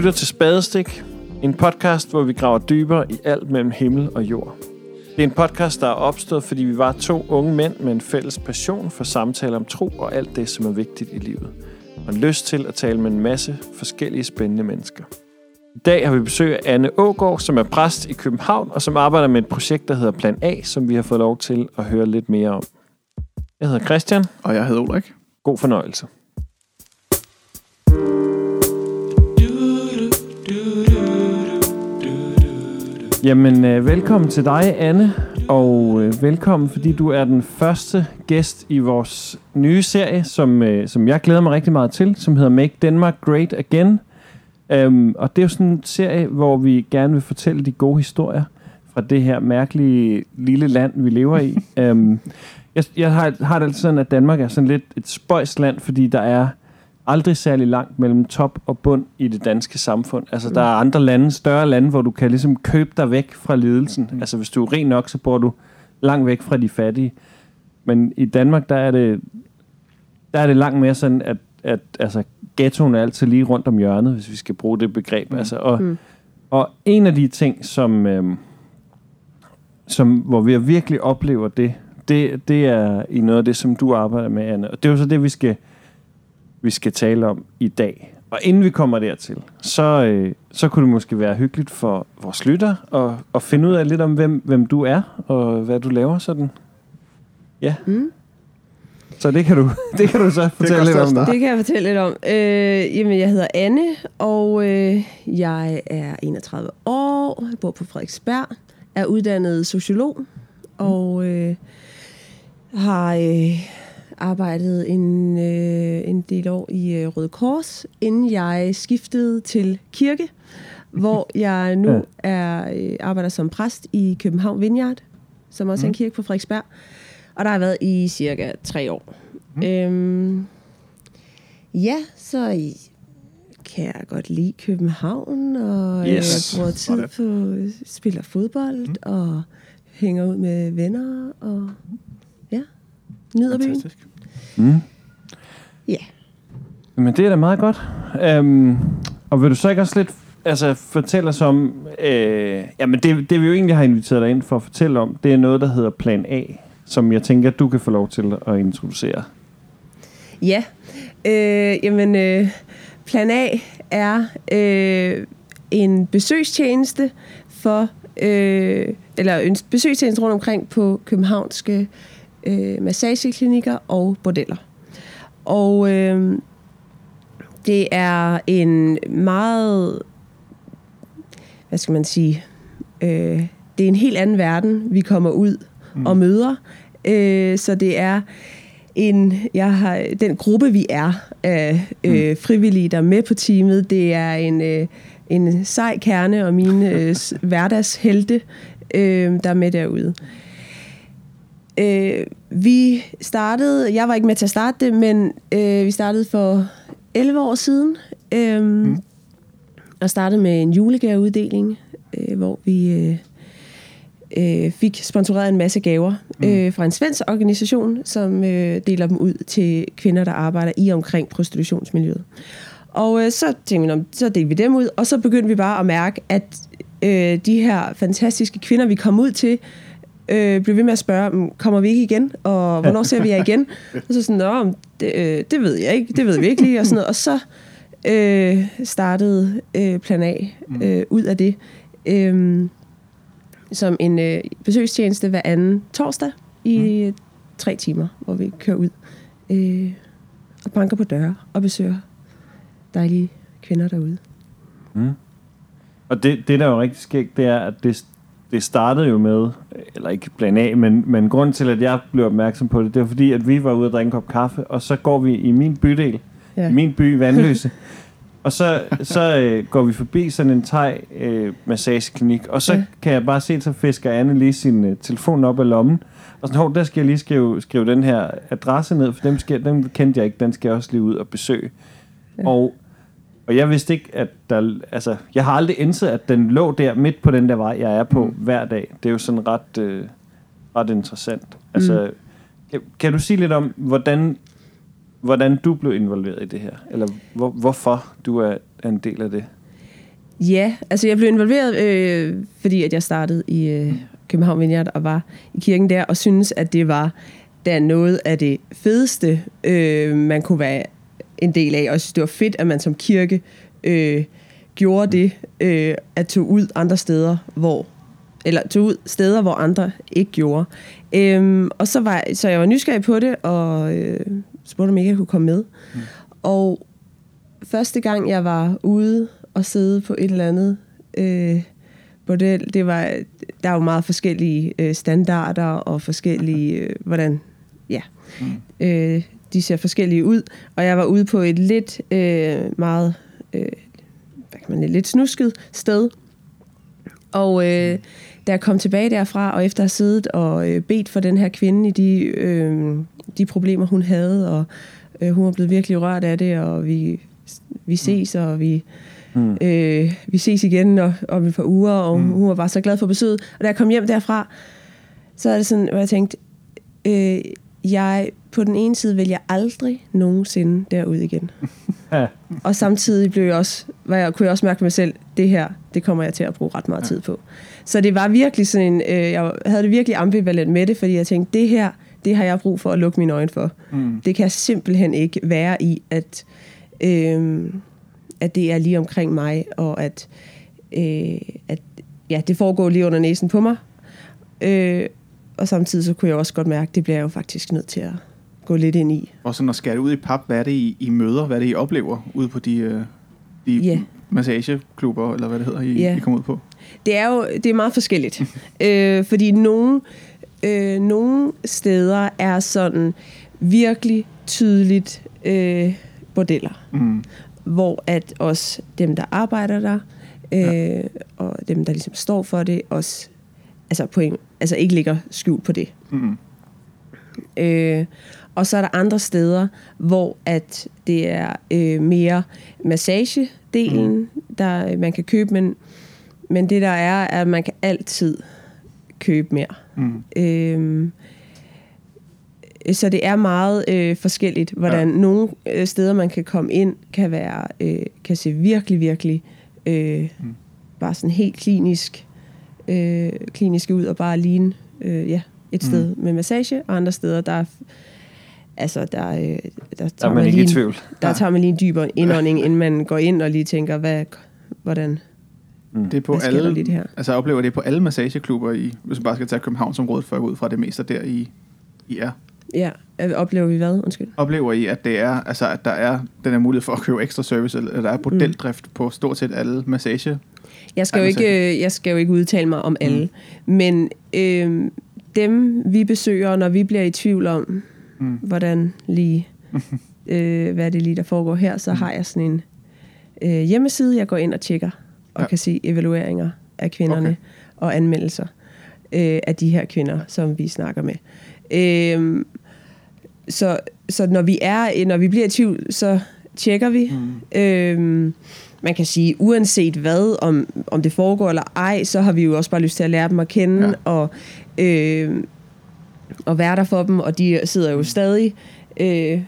lytter til Spadestik, en podcast, hvor vi graver dybere i alt mellem himmel og jord. Det er en podcast, der er opstået, fordi vi var to unge mænd med en fælles passion for samtaler om tro og alt det, som er vigtigt i livet. Og en lyst til at tale med en masse forskellige spændende mennesker. I dag har vi besøg af Anne Ågaard, som er præst i København, og som arbejder med et projekt, der hedder Plan A, som vi har fået lov til at høre lidt mere om. Jeg hedder Christian. Og jeg hedder Ulrik. God fornøjelse. Jamen, øh, velkommen til dig, Anne, og øh, velkommen, fordi du er den første gæst i vores nye serie, som, øh, som jeg glæder mig rigtig meget til, som hedder Make Denmark Great Again. Um, og det er jo sådan en serie, hvor vi gerne vil fortælle de gode historier fra det her mærkelige lille land, vi lever i. um, jeg jeg har, har det altid sådan, at Danmark er sådan lidt et spøjsland, fordi der er aldrig særlig langt mellem top og bund i det danske samfund. Altså, der er andre lande, større lande, hvor du kan ligesom købe dig væk fra lidelsen. Mm. Altså, hvis du er rig nok, så bor du langt væk fra de fattige. Men i Danmark, der er det, der er det langt mere sådan, at, at altså, ghettoen er altid lige rundt om hjørnet, hvis vi skal bruge det begreb. Mm. Altså, og, mm. og en af de ting, som, øhm, som, hvor vi virkelig oplever det, det, det er i noget af det, som du arbejder med, Anne. Og det er jo så det, vi skal vi skal tale om i dag. Og inden vi kommer dertil, så, øh, så kunne det måske være hyggeligt for vores lytter at, at finde ud af lidt om, hvem, hvem du er, og hvad du laver sådan. Ja. Mm. Så det kan du, det kan du så fortælle lidt om. Det kan jeg fortælle lidt om. Øh, jamen, jeg hedder Anne, og øh, jeg er 31 år, jeg bor på Frederiksberg, er uddannet sociolog, og øh, har... Øh, arbejdet en, øh, en del år i øh, Røde Kors, inden jeg skiftede til kirke, hvor jeg nu ja. er, øh, arbejder som præst i København Vineyard, som også mm. er en mm. kirke på Frederiksberg. Og der har jeg været i cirka tre år. Mm. Øhm, ja, så kan jeg godt lide København, og yes. jeg bruger tid på spiller fodbold, mm. og hænger ud med venner, og ja, nyder Fantastisk. Mm. Ja. Men det er da meget godt. Um, og vil du så ikke også lidt altså, fortælle os om... Øh, jamen, det, det vi jo egentlig har inviteret dig ind for at fortælle om, det er noget, der hedder Plan A, som jeg tænker, du kan få lov til at introducere. Ja. Øh, jamen, øh, Plan A er øh, en besøgstjeneste for... Øh, eller en besøgstjeneste rundt omkring på københavnske øh, massageklinikker og bordeller. Og øh, det er en meget, hvad skal man sige, øh, det er en helt anden verden, vi kommer ud mm. og møder. Øh, så det er en, jeg har, den gruppe, vi er af øh, mm. frivillige, der er med på teamet, det er en, øh, en sej kerne og mine øh, hverdagshelte, øh, der er med derude. Øh, vi startede, jeg var ikke med til at starte det, men øh, vi startede for 11 år siden, øh, mm. og startede med en julegaveuddeling, øh, hvor vi øh, øh, fik sponsoreret en masse gaver mm. øh, fra en svensk organisation, som øh, deler dem ud til kvinder, der arbejder i omkring prostitutionsmiljøet. Og øh, så tænkte vi, så delte vi dem ud, og så begyndte vi bare at mærke, at øh, de her fantastiske kvinder, vi kom ud til, øh, blev ved med at spørge, kommer vi ikke igen, og hvornår ser vi jer igen? Og så sådan, Nå, det, øh, det ved jeg ikke, det ved vi ikke lige, og sådan noget. Og så øh, startede øh, Plan A mm. øh, ud af det, øh, som en øh, besøgstjeneste hver anden torsdag i mm. tre timer, hvor vi kører ud øh, og banker på døre og besøger dejlige kvinder derude. Mm. Og det, det, der er jo rigtig skægt, det er, at det, det startede jo med, eller ikke plan A, men, men grund til, at jeg blev opmærksom på det, det var fordi, at vi var ude og drikke en kop kaffe, og så går vi i min bydel, ja. i min by, Vandløse, og så, så øh, går vi forbi sådan en thai øh, massageklinik, og så ja. kan jeg bare se, så fisker Anne lige sin øh, telefon op af lommen, og sådan, hov, der skal jeg lige skrive, skrive den her adresse ned, for dem, skal, dem kendte jeg ikke, den skal jeg også lige ud og besøge. Ja. Og og jeg vidste ikke, at der... Altså, jeg har aldrig indset, at den lå der midt på den der vej, jeg er på mm. hver dag. Det er jo sådan ret, øh, ret interessant. Altså, mm. kan, kan du sige lidt om, hvordan, hvordan du blev involveret i det her? Eller hvor, hvorfor du er en del af det? Ja, altså jeg blev involveret, øh, fordi at jeg startede i øh, København Vineyard og var i kirken der, og synes at det var der noget af det fedeste, øh, man kunne være en del af. Og jeg synes, det var fedt, at man som kirke øh, gjorde det, øh, at tage ud andre steder, hvor eller tog ud steder, hvor andre ikke gjorde. Øhm, og så var, så jeg var nysgerrig på det, og øh, spurgte, om ikke jeg kunne komme med. Mm. Og første gang, jeg var ude og sidde på et eller andet øh, bordel, det var, der er jo meget forskellige øh, standarder og forskellige, øh, hvordan, ja, mm. øh, de ser forskellige ud. Og jeg var ude på et lidt øh, meget, øh, hvad kan man lidt snusket sted. Og øh, da jeg kom tilbage derfra, og efter at have siddet og øh, bedt for den her kvinde i de, øh, de problemer, hun havde, og øh, hun var blevet virkelig rørt af det, og vi, vi ses, og vi, mm. øh, vi ses igen og, om et par uger, og mm. hun var bare så glad for besøget. Og da jeg kom hjem derfra, så er det sådan, hvor jeg tænkte, øh, jeg på den ene side vil jeg aldrig nogensinde derud igen. ja. Og samtidig blev jeg også, var jeg, kunne jeg også mærke mig selv, det her, det kommer jeg til at bruge ret meget ja. tid på. Så det var virkelig sådan en, øh, jeg havde det virkelig ambivalent med det, fordi jeg tænkte, det her, det har jeg brug for at lukke mine øjne for. Mm. Det kan jeg simpelthen ikke være i, at, øh, at det er lige omkring mig, og at, øh, at ja, det foregår lige under næsen på mig. Øh, og samtidig så kunne jeg også godt mærke, at det bliver jeg jo faktisk nødt til at gå lidt ind i. Og så når skære ud i pap, hvad er det, I, I møder? Hvad er det, I oplever ude på de, øh, de yeah. massageklubber, eller hvad det hedder, I, yeah. I kommer ud på? Det er jo det er meget forskelligt. øh, fordi nogle, øh, nogle steder er sådan virkelig tydeligt øh, bordeller. Mm. Hvor at også dem, der arbejder der, øh, ja. og dem, der ligesom står for det, også altså, på en, altså ikke ligger skjult på det. Mm. Øh, og så er der andre steder, hvor at det er øh, mere massagedelen, mm. der man kan købe, men, men det der er, at man kan altid købe mere. Mm. Øh, så det er meget øh, forskelligt, hvordan ja. nogle øh, steder, man kan komme ind, kan være øh, kan se virkelig, virkelig øh, mm. bare sådan helt klinisk øh, kliniske ud og bare ligne øh, ja, et sted mm. med massage, og andre steder, der altså, der, øh, der, tager der er man, ikke lige, i tvivl. Der ja. tager man lige en dybere indånding, inden man går ind og lige tænker, hvad, hvordan, mm. det er på hvad alle, det her? Altså, jeg oplever det på alle massageklubber, i, hvis man bare skal tage Københavnsområdet for ud fra det meste der i, i er. Ja, oplever vi hvad? Undskyld. Oplever I, at det er, altså, at der er den her mulighed for at købe ekstra service, eller der er bordeldrift mm. på stort set alle massage jeg skal, jo ikke, øh, jeg skal jo ikke udtale mig om alle, mm. men øh, dem, vi besøger, når vi bliver i tvivl om, mm. hvordan lige, øh, hvad det lige, der foregår her, så mm. har jeg sådan en øh, hjemmeside, jeg går ind og tjekker, og ja. kan se evalueringer af kvinderne okay. og anmeldelser øh, af de her kvinder, ja. som vi snakker med. Øh, så, så når vi er, når vi bliver i tvivl, så tjekker vi. Mm. Øh, man kan sige, uanset hvad, om, om det foregår eller ej, så har vi jo også bare lyst til at lære dem at kende, ja. og, øh, og være der for dem, og de sidder jo stadig øh,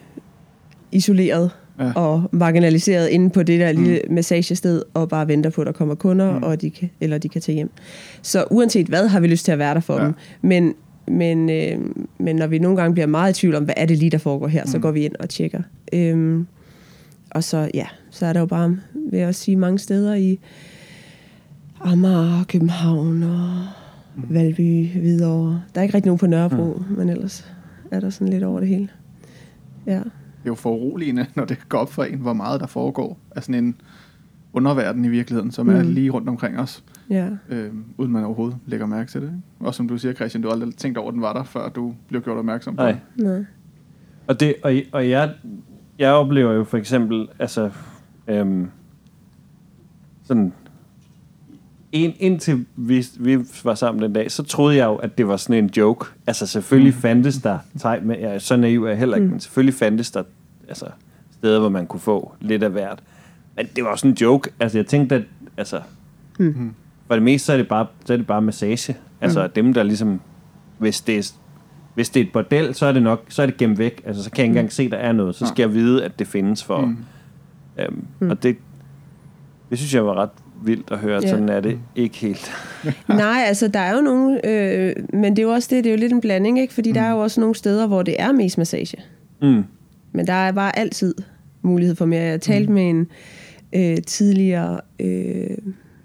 isoleret ja. og marginaliseret inde på det der mm. lille massagested, og bare venter på, at der kommer kunder, mm. og de kan, eller de kan tage hjem. Så uanset hvad, har vi lyst til at være der for ja. dem. Men, men, øh, men når vi nogle gange bliver meget i tvivl om, hvad er det lige, der foregår her, mm. så går vi ind og tjekker. Øh, og så, ja, så er der jo bare, vil jeg også sige, mange steder i Amager, København og mm. Valby, Hvidovre. Der er ikke rigtig nogen på Nørrebro, mm. men ellers er der sådan lidt over det hele. Ja. Det er jo foruroligende, når det går op for en, hvor meget der foregår af sådan en underverden i virkeligheden, som mm. er lige rundt omkring os. Ja. Øh, uden man overhovedet lægger mærke til det. Ikke? Og som du siger, Christian, du har aldrig tænkt over, at den var der, før du blev gjort opmærksom på Nej. Nej. Og, det, og, og jeg jeg oplever jo for eksempel, altså, øhm, sådan, en, indtil vi, vi var sammen den dag, så troede jeg jo, at det var sådan en joke. Altså selvfølgelig mm. fandtes der, teg, med, ja, så naiv er jeg heller ikke, mm. men selvfølgelig fandtes der altså, steder, hvor man kunne få lidt af hvert. Men det var sådan en joke. Altså jeg tænkte, at altså, mm. for det meste, så er det bare, så er det bare massage. Altså mm. dem, der ligesom, hvis det er hvis det er et bordel, så er det nok så er det gemt væk. Altså, så kan jeg ikke mm. engang se, at der er noget. Så skal jeg vide, at det findes for... Mm. Øhm, mm. Og det, det synes jeg var ret vildt at høre, ja. sådan er det ikke helt. Nej, altså der er jo nogle, øh, men det er jo også det, det er jo lidt en blanding, ikke? Fordi mm. der er jo også nogle steder, hvor det er mest massage. Mm. Men der er bare altid mulighed for mere. Jeg talte mm. med en øh, tidligere, øh,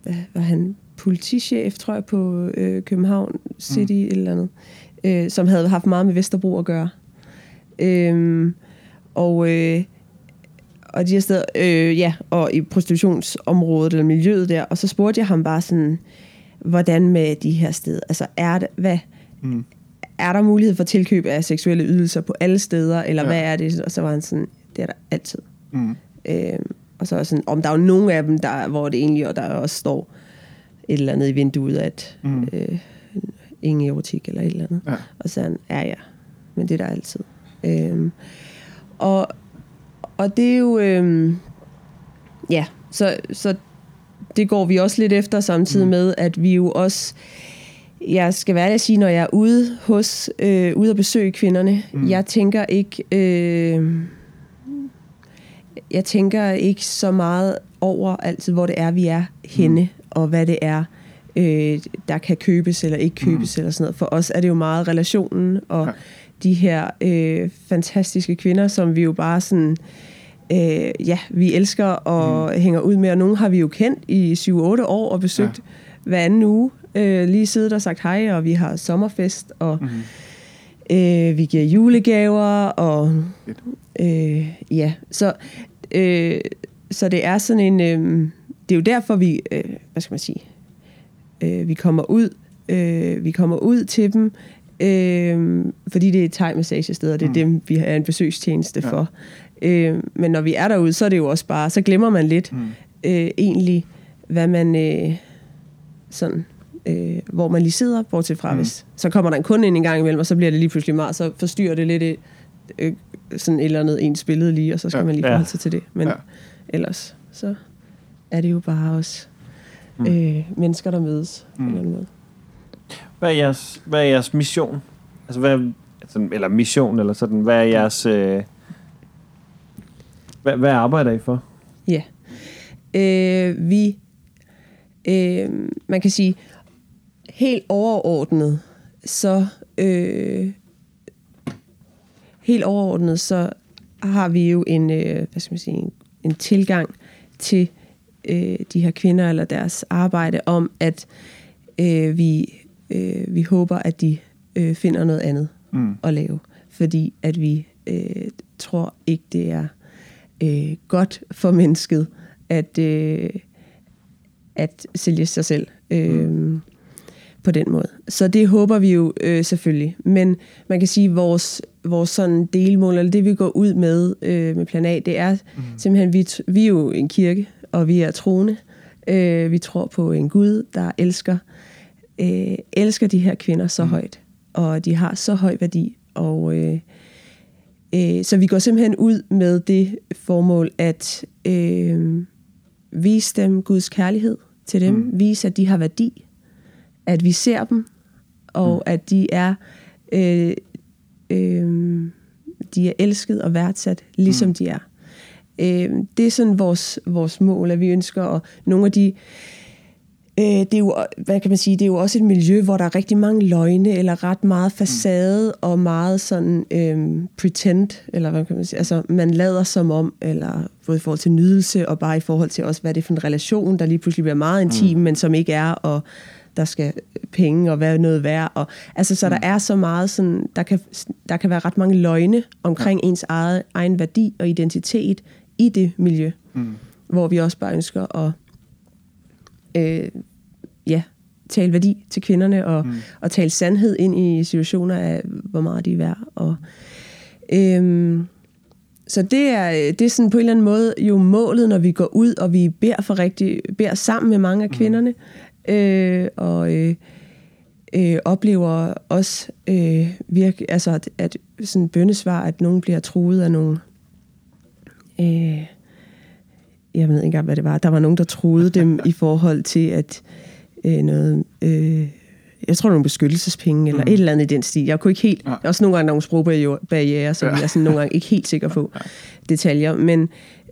hvad var han, politichef, tror jeg, på øh, København City mm. eller andet, øh, som havde haft meget med Vesterbro at gøre. Øh, og øh, og de her steder, øh, ja, og i prostitutionsområdet eller miljøet der, og så spurgte jeg ham bare sådan, hvordan med de her steder, altså er det, hvad, mm. er der mulighed for tilkøb af seksuelle ydelser på alle steder, eller ja. hvad er det? Og så var han sådan, det er der altid. Mm. Øh, og så er sådan, om der er jo nogle af dem, der, hvor det egentlig, og der også står et eller andet i vinduet, at mm. øh, ingen erotik eller et eller andet. Ja. Og så han, ja ja, men det er der altid. Øh, og og det er jo... Øh, ja, så, så det går vi også lidt efter samtidig mm. med, at vi jo også... Jeg skal være at sige, når jeg er ude hos øh, ude at besøge kvinderne, mm. jeg tænker ikke... Øh, jeg tænker ikke så meget over altid, hvor det er, vi er henne, mm. og hvad det er, øh, der kan købes eller ikke købes mm. eller sådan noget. For os er det jo meget relationen og ja. De her øh, fantastiske kvinder, som vi jo bare sådan øh, ja, vi elsker og mm. hænger ud med, og nogle har vi jo kendt i 7-8 år og besøgt ja. hver anden uge, øh, lige siddet og sagt hej, og vi har sommerfest, og mm. øh, vi giver julegaver, og øh, ja, så, øh, så det er sådan en, øh, det er jo derfor vi, øh, hvad skal man sige, øh, vi kommer ud, øh, vi kommer ud til dem, øh, fordi det er thai-massagesteder, det er mm. dem, vi har en besøgstjeneste ja. for. Øh, men når vi er derude, så er det jo også bare, så glemmer man lidt mm. øh, egentlig, hvad man øh, sådan, øh, hvor man lige sidder, bortset fra mm. hvis, så kommer der en kunde ind en gang imellem, og så bliver det lige pludselig meget, så forstyrrer det lidt øh, sådan et eller andet ens billede lige, og så skal ja. man lige forholde sig til det. Men ja. ellers, så er det jo bare også mm. øh, mennesker, der mødes mm. på en eller måde. Hvad er jeres, hvad er jeres mission? Altså, hvad, altså, eller mission, eller sådan, hvad er jeres... Øh, hvad, hvad arbejder I for? Ja. Øh, vi, øh, man kan sige, helt overordnet, så øh, helt overordnet, så har vi jo en, øh, hvad skal man sige, en, en tilgang til øh, de her kvinder eller deres arbejde om, at øh, vi, øh, vi håber, at de øh, finder noget andet mm. at lave. Fordi at vi øh, tror ikke, det er øh, godt for mennesket at, øh, at sælge sig selv øh, mm. på den måde. Så det håber vi jo øh, selvfølgelig. Men man kan sige, at vores, vores sådan delmål, eller det vi går ud med øh, med Plan A, det er mm. simpelthen, vi, vi er jo en kirke, og vi er troende. Øh, vi tror på en Gud, der elsker, øh, elsker de her kvinder så mm. højt, og de har så høj værdi, og øh, Øh, så vi går simpelthen ud med det formål at øh, vise dem Guds kærlighed til dem, mm. vise, at de har værdi, at vi ser dem, og mm. at de er øh, øh, de er elsket og værdsat, ligesom mm. de er. Øh, det er sådan vores, vores mål, at vi ønsker, og nogle af de Øh, det er jo, hvad kan man sige, det er jo også et miljø, hvor der er rigtig mange løgne, eller ret meget facade, mm. og meget sådan øhm, pretend, eller hvad kan man sige, altså man lader som om, eller både i forhold til nydelse, og bare i forhold til også, hvad det er for en relation, der lige pludselig bliver meget intim, mm. men som ikke er, og der skal penge og være noget værd. Og, altså, så mm. der er så meget sådan, der kan, der kan være ret mange løgne omkring ja. ens eget, egen værdi og identitet i det miljø, mm. hvor vi også bare ønsker at øh, ja, tale værdi til kvinderne og, mm. og tale sandhed ind i situationer af, hvor meget de er værd. Og, øh, så det er, det er sådan på en eller anden måde jo målet, når vi går ud, og vi beder, for rigtig, beder sammen med mange af mm. kvinderne, mm. øh, og øh, øh, oplever også øh, virke, altså at, at sådan bøndesvar, at nogen bliver truet af nogle øh, jeg ved ikke engang, hvad det var. Der var nogen, der troede dem i forhold til, at øh, noget... Øh, jeg tror, nogle beskyttelsespenge, eller mm. et eller andet i den stil. Jeg kunne ikke helt... Ja. Også nogle gange nogle sprogbarriere, som ja. jeg er sådan nogle gange ikke helt sikker på ja. detaljer. Men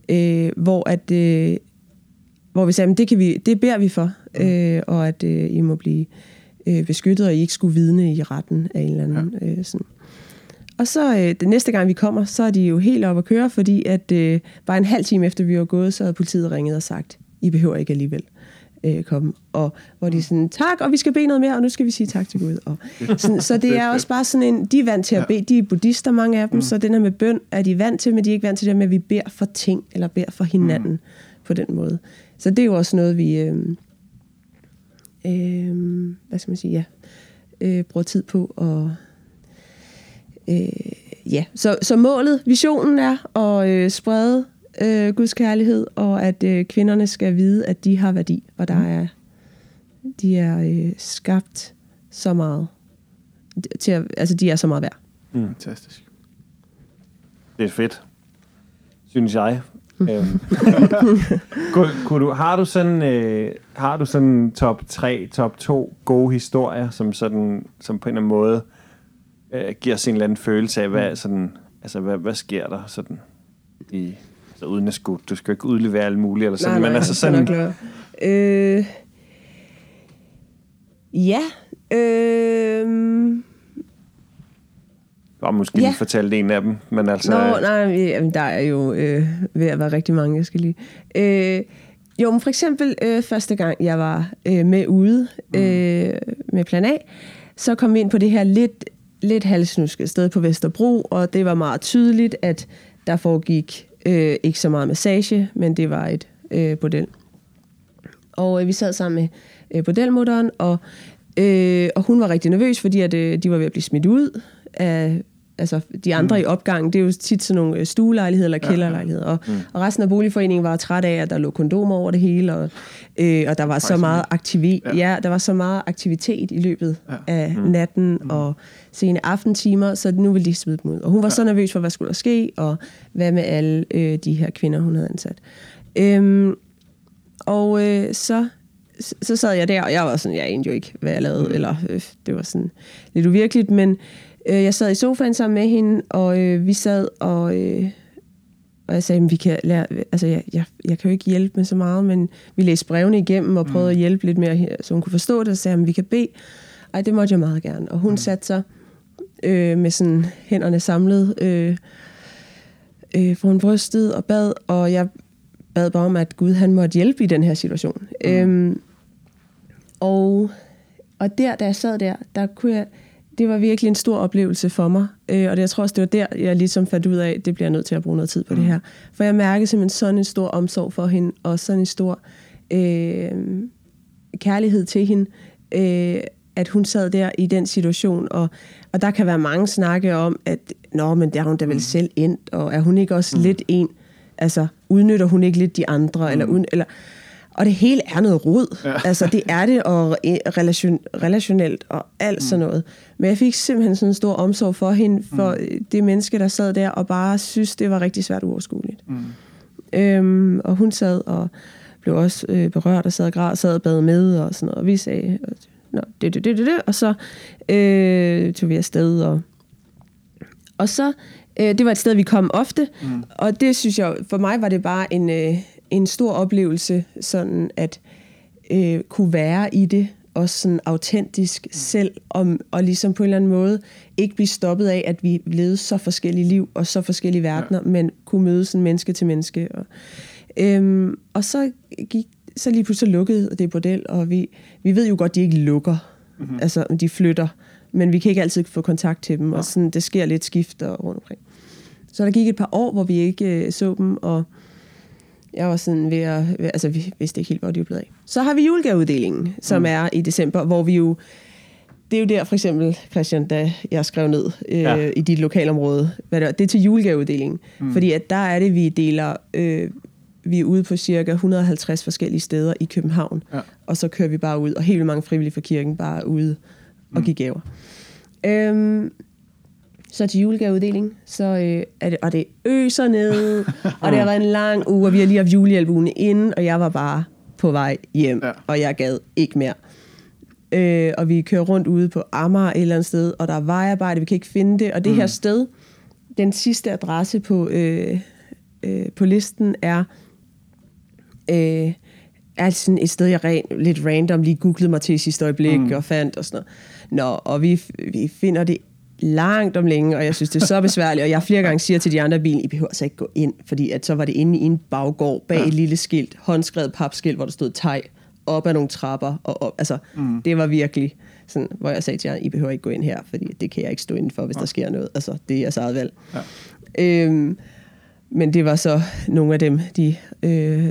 øh, hvor at... Øh, hvor vi sagde, at det, kan vi, det beder vi for, mm. øh, og at øh, I må blive øh, beskyttet, og I ikke skulle vidne i retten af en eller anden. Ja. Øh, sådan. Og så øh, den næste gang vi kommer, så er de jo helt op at køre, fordi at øh, bare en halv time efter vi var gået, så havde politiet ringet og sagt, I behøver ikke alligevel øh, komme. Og hvor de sådan, tak, og vi skal bede noget mere, og nu skal vi sige tak til Gud. Og sådan, så det er også bare sådan en, de er vant til at bede, de er buddhister, mange af dem, mm. så den her med bøn er de vant til, men de er ikke vant til det med, at vi beder for ting, eller beder for hinanden mm. på den måde. Så det er jo også noget, vi, øh, øh, hvad skal man sige, ja, øh, bruger tid på at øh, ja, så, så målet, visionen er at øh, sprede øh, Guds kærlighed, og at øh, kvinderne skal vide, at de har værdi, og der mm. er, de er øh, skabt så meget. Til at, altså, de er så meget værd. Mm. Fantastisk. Det er fedt, synes jeg. øhm. kunne, kunne du, har du sådan øh, har du sådan top 3, top 2 gode historier, som sådan som på en eller anden måde øh, giver os en eller anden følelse af, hvad, mm. sådan, altså, hvad, hvad sker der sådan i, altså, uden at skulle, du skal ikke udlevere alt muligt, eller sådan, nej, nej, men altså sådan... Nok øh, ja, øh, og måske ja. lige fortælle en af dem, men altså... Nå, nej, jamen, der er jo øh, ved at være rigtig mange, jeg skal lige... Øh, jo, men for eksempel øh, første gang, jeg var øh, med ude mm. øh, med Plan A, så kom vi ind på det her lidt lidt halsnusket sted på Vesterbro, og det var meget tydeligt, at der foregik øh, ikke så meget massage, men det var et øh, bordel. Og øh, vi sad sammen med øh, bordelmutteren, og, øh, og hun var rigtig nervøs, fordi at, øh, de var ved at blive smidt ud af altså de andre mm. i opgangen, det er jo tit sådan nogle øh, stuelejligheder eller kælderlejligheder. Og, mm. og resten af boligforeningen var træt af, at der lå kondomer over det hele, og, øh, og der var så meget aktivitet, ja. ja, der var så meget aktivitet i løbet ja. af mm. natten mm. og sene aftentimer, så nu ville de smide dem ud. Og hun var ja. så nervøs for, hvad skulle der ske, og hvad med alle øh, de her kvinder, hun havde ansat. Øhm, og øh, så så sad jeg der, og jeg var sådan, jeg anede jo ikke, hvad jeg lavede, mm. eller øh, det var sådan lidt uvirkeligt, men Øh, jeg sad i sofaen sammen med hende, og øh, vi sad og... Øh, og jeg sagde, at vi kan lære, altså jeg, jeg, jeg kan jo ikke hjælpe med så meget, men vi læste brevene igennem og prøvede mm. at hjælpe lidt mere, så hun kunne forstå det, og sagde, at vi kan bede. Ej, det måtte jeg meget gerne. Og hun mm. satte sig øh, med sådan hænderne samlet øh, øh, foran brystet og bad, og jeg bad bare om, at Gud han måtte hjælpe i den her situation. Mm. Øhm, og, og der, da jeg sad der, der kunne jeg, det var virkelig en stor oplevelse for mig. Øh, og det, jeg tror også, det var der, jeg ligesom fandt ud af, at det bliver nødt til at bruge noget tid på mm. det her. For jeg mærkede simpelthen sådan en stor omsorg for hende, og sådan en stor øh, kærlighed til hende, øh, at hun sad der i den situation. Og, og der kan være mange snakke om, at Nå, men der er hun da vel mm. selv ind, og er hun ikke også mm. lidt en? Altså, udnytter hun ikke lidt de andre? Mm. Eller, uden, eller, og det hele er noget rod. Ja. Altså, det er det, og relation, relationelt, og alt mm. sådan noget. Men jeg fik simpelthen sådan en stor omsorg for hende, for mm. det menneske, der sad der, og bare synes, det var rigtig svært uoverskueligt. Mm. Øhm, og hun sad og blev også øh, berørt og sad og græd, sad og bad med, og sådan noget. Og vi sagde, Nå, det, det, det, det, det. Og så øh, tog vi afsted, og, og så, øh, det var et sted, vi kom ofte, mm. og det synes jeg, for mig var det bare en... Øh, en stor oplevelse, sådan at øh, kunne være i det, også sådan autentisk selv, og, og ligesom på en eller anden måde ikke blive stoppet af, at vi levede så forskellige liv og så forskellige verdener, ja. men kunne møde sådan menneske til menneske. Og, øhm, og så gik så lige pludselig lukkede det bordel, og vi, vi ved jo godt, de ikke lukker. Mm-hmm. Altså, de flytter, men vi kan ikke altid få kontakt til dem, ja. og sådan, det sker lidt skift og rundt omkring. Så der gik et par år, hvor vi ikke øh, så dem, og jeg var sådan ved at... Altså, vi vidste ikke helt, hvor de var blevet af. Så har vi julegaveuddelingen, som mm. er i december, hvor vi jo... Det er jo der, for eksempel, Christian, da jeg skrev ned øh, ja. i dit lokalområde, hvad det, var, det er til julegaveuddelingen. Mm. Fordi at der er det, vi deler... Øh, vi er ude på cirka 150 forskellige steder i København, ja. og så kører vi bare ud, og helt mange frivillige fra kirken bare ude og mm. give gaver. Øhm, så til julegaveuddeling, så øh, er det, og det øser ned, og det har været en lang uge, og vi har lige haft julehjælpugene inden, og jeg var bare på vej hjem, ja. og jeg gad ikke mere. Øh, og vi kører rundt ude på Amager et eller andet sted, og der er vejarbejde, vi kan ikke finde det, og det mm. her sted, den sidste adresse på, øh, øh, på listen er øh, er sådan et sted, jeg ren, lidt random lige googlede mig til i sidste øjeblik mm. og fandt og sådan noget. Nå, og vi, vi finder det langt om længe, og jeg synes, det er så besværligt, og jeg flere gange siger til de andre bilen, I behøver altså ikke gå ind, fordi at så var det inde i en baggård bag ja. et lille skilt, håndskrevet papskilt, hvor der stod teg, op ad nogle trapper, og op, altså, mm. det var virkelig sådan, hvor jeg sagde til jer, I behøver ikke gå ind her, fordi det kan jeg ikke stå indenfor, hvis ja. der sker noget, altså, det er jeres eget valg. Ja. Øhm, men det var så nogle af dem, de, øh,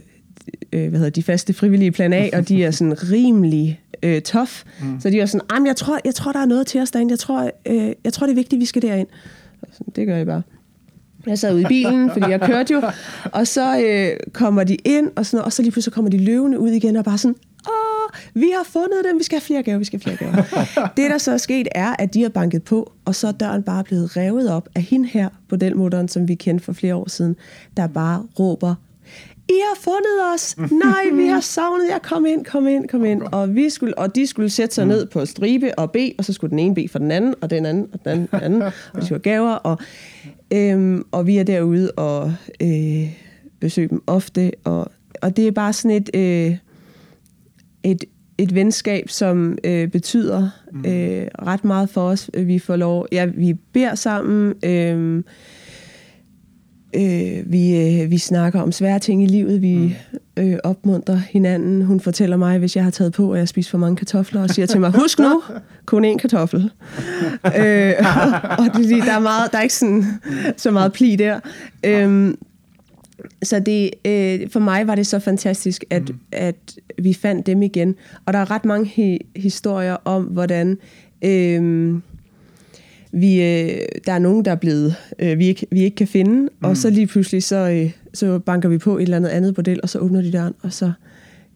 øh, hvad hedder, de faste frivillige plan A, og de er sådan rimelig øh, tough. Mm. Så de var sådan, jeg tror, jeg tror, der er noget til os derinde. Jeg tror, øh, jeg tror det er vigtigt, vi skal derind. Så, det gør jeg bare. Jeg sad ude i bilen, fordi jeg kørte jo, og så øh, kommer de ind, og, sådan, og så lige pludselig kommer de løvende ud igen, og bare sådan, åh, vi har fundet dem, vi skal have flere gaver, vi skal have flere gaver. det, der så er sket, er, at de har banket på, og så er døren bare blevet revet op af hende her, på den motoren, som vi kendte for flere år siden, der bare råber, i har fundet os. Nej, vi har savnet jer. Kom ind, kom ind, kom ind. Og, vi skulle, og de skulle sætte sig ned på stribe og bede, og så skulle den ene bede for den anden, og den anden, og den anden, og, den anden, og de skulle have gaver. Og, øhm, og vi er derude og øh, besøger dem ofte. Og, og det er bare sådan et, øh, et, et venskab, som øh, betyder mm. øh, ret meget for os. Vi får lov, ja, vi beder sammen, øh, Øh, vi, øh, vi snakker om svære ting i livet. Vi mm. øh, opmuntrer hinanden. Hun fortæller mig, hvis jeg har taget på, at jeg spiser for mange kartofler, og siger til mig, husk nu, kun én kartoffel. øh, og det, der, er meget, der er ikke sådan, så meget pli der. Øh, så det, øh, for mig var det så fantastisk, at, mm. at vi fandt dem igen. Og der er ret mange hi- historier om, hvordan... Øh, vi, øh, der er nogen, der er blevet, øh, vi, ikke, vi ikke kan finde, mm. og så lige pludselig, så, øh, så banker vi på et eller andet andet bordel, og så åbner de døren, og så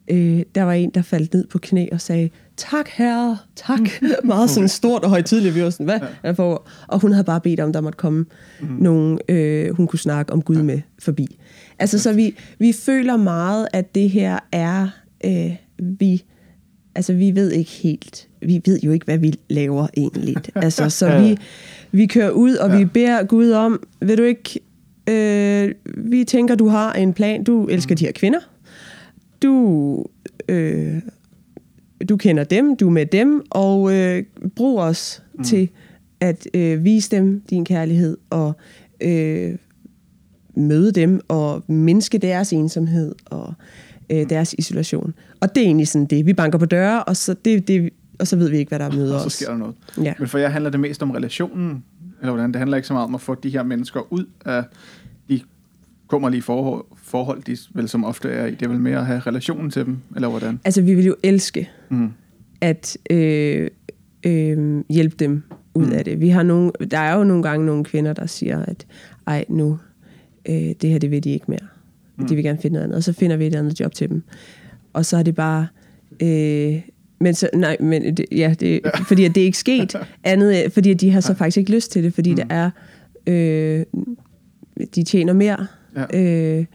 øh, der var en, der faldt ned på knæ og sagde, tak herre, tak. Meget sådan stort og højtidligt. Vi var sådan, hvad er for? Og hun havde bare bedt om, der måtte komme mm. nogen, øh, hun kunne snakke om Gud med forbi. Altså, så vi, vi føler meget, at det her er, øh, vi, altså vi ved ikke helt, vi ved jo ikke, hvad vi laver egentlig. Altså, så vi, vi kører ud, og ja. vi beder Gud om, vil du ikke, øh, vi tænker, du har en plan, du elsker mm. de her kvinder, du, øh, du kender dem, du er med dem, og øh, brug os mm. til at øh, vise dem din kærlighed, og øh, møde dem, og mindske deres ensomhed, og øh, deres isolation. Og det er egentlig sådan det. Vi banker på døre, og så, det, det, og så ved vi ikke, hvad der møder os. Og så sker der noget. Ja. Men for jer handler det mest om relationen, eller hvordan? Det handler ikke så meget om at få de her mennesker ud af de kummerlige forhold, forhold de vel som ofte er i. Det er vel mere at have relationen til dem, eller hvordan? Altså, vi vil jo elske mm. at øh, øh, hjælpe dem ud mm. af det. Vi har nogle, der er jo nogle gange nogle kvinder, der siger, at ej, nu, øh, det her, det vil de ikke mere. Mm. De vil gerne finde noget andet, og så finder vi et andet job til dem. Og så er det bare... Øh, men så, nej, men det, ja, det, fordi at det er ikke sket andet, fordi at de har så faktisk ikke lyst til det, fordi mm. det er, øh, de tjener mere ja. øh,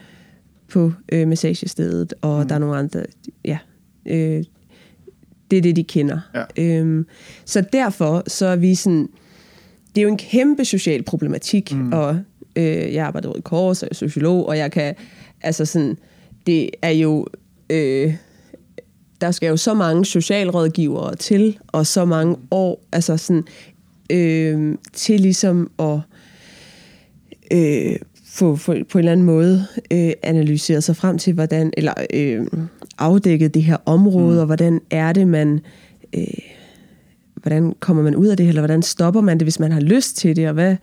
på øh, massagestedet, og mm. der er nogle andre, ja, øh, det er det, de kender. Ja. Øhm, så derfor, så er vi sådan, det er jo en kæmpe social problematik, mm. og øh, jeg arbejder i Kors, og jeg er sociolog, og jeg kan, altså sådan, det er jo, øh, der skal jo så mange socialrådgivere til, og så mange år, altså sådan, øh, til ligesom at øh, få, få på en eller anden måde øh, analyseret sig frem til, hvordan, eller øh, afdækket det her område, mm. og hvordan er det, man... Øh, hvordan kommer man ud af det, eller hvordan stopper man det, hvis man har lyst til det, og hvad...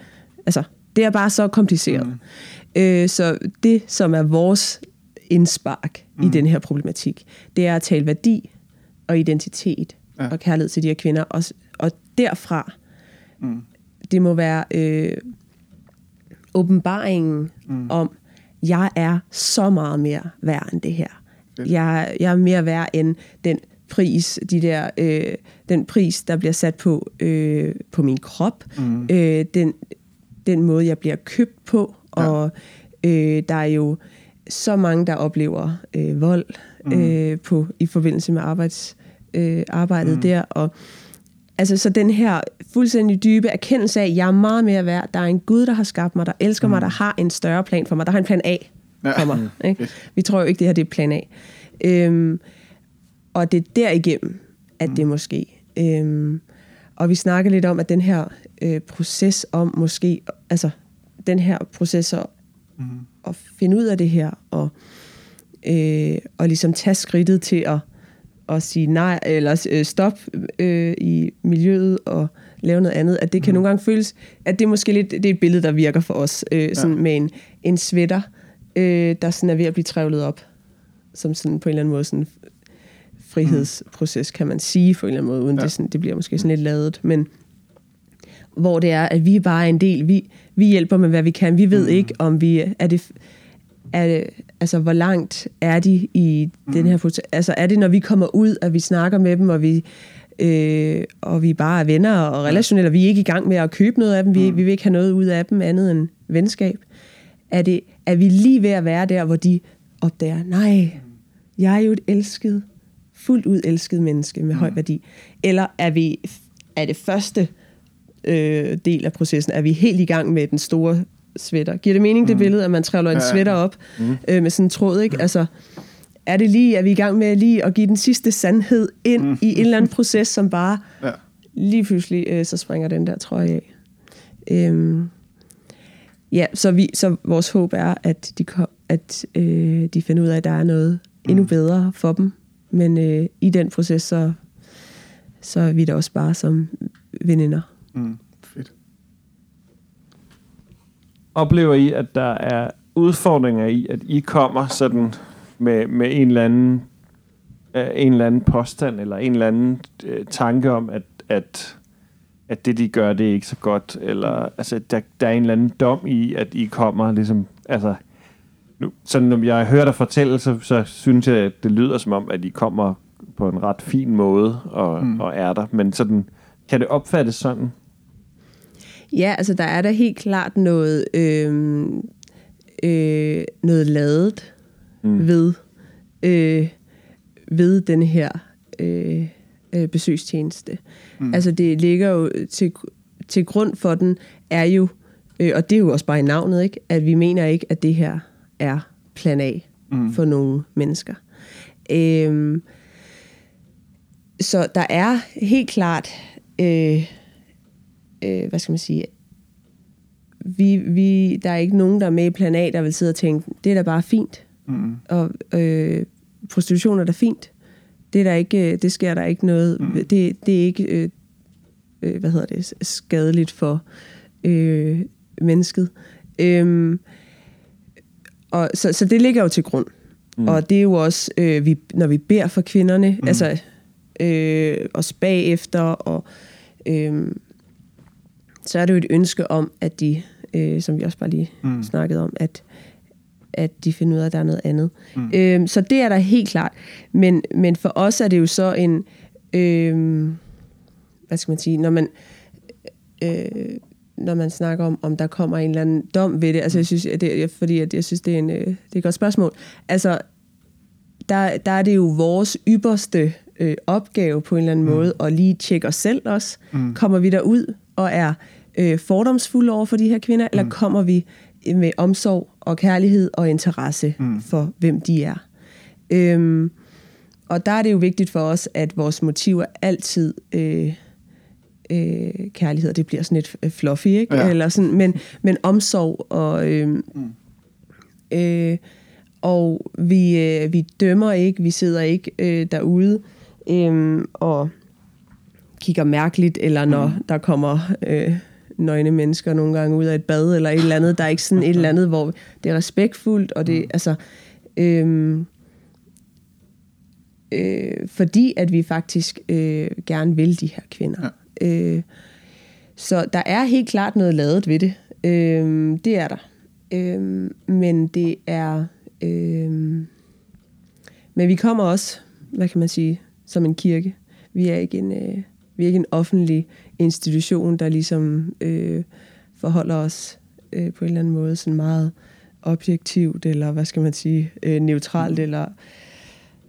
Altså, det er bare så kompliceret. Mm. Øh, så det, som er vores indspark mm. i den her problematik, det er at tale værdi og identitet ja. og kærlighed til de her kvinder. Og, og derfra, mm. det må være øh, åbenbaringen mm. om, jeg er så meget mere værd end det her. Jeg, jeg er mere værd end den pris, de der, øh, den pris, der bliver sat på øh, på min krop, mm. øh, den, den måde, jeg bliver købt på, ja. og øh, der er jo så mange, der oplever øh, vold mm. øh, på i forbindelse med arbejds, øh, arbejdet mm. der. Og, altså, så den her fuldstændig dybe erkendelse af, at jeg er meget mere værd. Der er en Gud, der har skabt mig, der elsker mm. mig, der har en større plan for mig. Der har en plan A ja. for mig. Mm. Ikke? Vi tror jo ikke, det her det er plan A. Øhm, og det er derigennem, at mm. det måske. Øhm, og vi snakker lidt om, at den her øh, proces om måske, altså den her proces at, mm. At finde ud af det her, og, øh, og ligesom tage skridtet til at, at sige nej, eller øh, stop øh, i miljøet, og lave noget andet, at det kan mm. nogle gange føles, at det er måske lidt, det er et billede, der virker for os, øh, sådan ja. med en, en sweater, øh, der sådan er ved at blive trævlet op, som sådan på en eller anden måde sådan frihedsproces, kan man sige, på en eller anden måde, uden ja. det, sådan, det bliver måske sådan lidt ladet, men hvor det er, at vi er bare en del, vi, vi hjælper med, hvad vi kan. Vi ved mm. ikke, om vi er det, er det, altså hvor langt er de i mm. den her proces? Altså er det, når vi kommer ud, at vi snakker med dem, og vi, øh, og vi bare er venner og relationelle, og vi er ikke i gang med at købe noget af dem, vi, mm. vi vil ikke have noget ud af dem andet end venskab. Er, det, er vi lige ved at være der, hvor de opdager, nej, jeg er jo et elsket, fuldt ud elsket menneske med mm. høj værdi. Eller er vi er det første øh, del af processen, er vi helt i gang med den store sweater. Giver det mening, mm. det billede, at man træller en sweater op mm. øh, med sådan en tråd, ikke? Altså, er det lige, er vi i gang med lige at give den sidste sandhed ind mm. i en eller anden proces, som bare ja. lige pludselig, øh, så springer den der trøje af. Øhm, ja, så, vi, så vores håb er, at de, kom, at, øh, de finder ud af, at der er noget mm. endnu bedre for dem. Men øh, i den proces, så, så er vi da også bare som veninder. Mm. Fedt. Oplever I, at der er udfordringer i, at I kommer sådan med, med en eller anden øh, en eller anden påstand eller en eller anden øh, tanke om, at, at, at det, de gør, det er ikke så godt, eller altså, der, der er en eller anden dom i, at I kommer ligesom, altså, nu, sådan når jeg hører dig fortælle, så, så synes jeg, at det lyder som om, at I kommer på en ret fin måde og, mm. og er der, men sådan, kan det opfattes sådan? Ja, altså der er der helt klart noget, øh, øh, noget ladet mm. ved, øh, ved den her øh, øh, besøgstjeneste. Mm. Altså det ligger jo til, til grund for den, er jo, øh, og det er jo også bare i navnet, ikke, at vi mener ikke, at det her er plan A mm. for nogle mennesker. Øh, så der er helt klart, øh, øh, hvad skal man sige, vi, vi, der er ikke nogen, der er med i plan A, der vil sidde og tænke, det er da bare fint. Mm. Og øh, prostitution er da fint. Det, er der ikke, det sker der ikke noget. Mm. Det, det er ikke, øh, øh, hvad hedder det, skadeligt for øh, mennesket. Øhm, og, så, så det ligger jo til grund. Mm. Og det er jo også, øh, vi, når vi beder for kvinderne, mm. altså øh, os bagefter, og øh, så er det jo et ønske om, at de, øh, som vi også bare lige mm. snakkede om, at at de finder ud af, at der er noget andet. Mm. Øhm, så det er der helt klart. Men, men for os er det jo så en... Øhm, hvad skal man sige? Når man... Øh, når man snakker om, om der kommer en eller anden dom ved det. Altså, jeg synes, det, fordi at jeg synes, det er, en, øh, det er et godt spørgsmål. Altså, der, der er det jo vores ypperste øh, opgave på en eller anden mm. måde at lige tjekke os selv også. Mm. Kommer vi derud og er øh, fordomsfulde over for de her kvinder, mm. eller kommer vi med omsorg og kærlighed og interesse mm. for, hvem de er. Øhm, og der er det jo vigtigt for os, at vores motiver altid øh, øh, kærlighed, det bliver sådan lidt øh, fluffy, ikke? Ja. Eller sådan, men, men omsorg og... Øh, mm. øh, og vi, øh, vi dømmer ikke, vi sidder ikke øh, derude øh, og kigger mærkeligt, eller når mm. der kommer øh, nøgne mennesker nogle gange ud af et bad, eller et eller andet. Der er ikke sådan et eller andet, hvor det er respektfuldt, og det mm. altså... Øhm, øh, fordi at vi faktisk øh, gerne vil de her kvinder. Ja. Øh, så der er helt klart noget lavet ved det. Øh, det er der. Øh, men det er... Øh, men vi kommer også, hvad kan man sige, som en kirke. Vi er ikke en, øh, vi er ikke en offentlig institution, der ligesom øh, forholder os øh, på en eller anden måde sådan meget objektivt, eller hvad skal man sige, øh, neutralt, mm. eller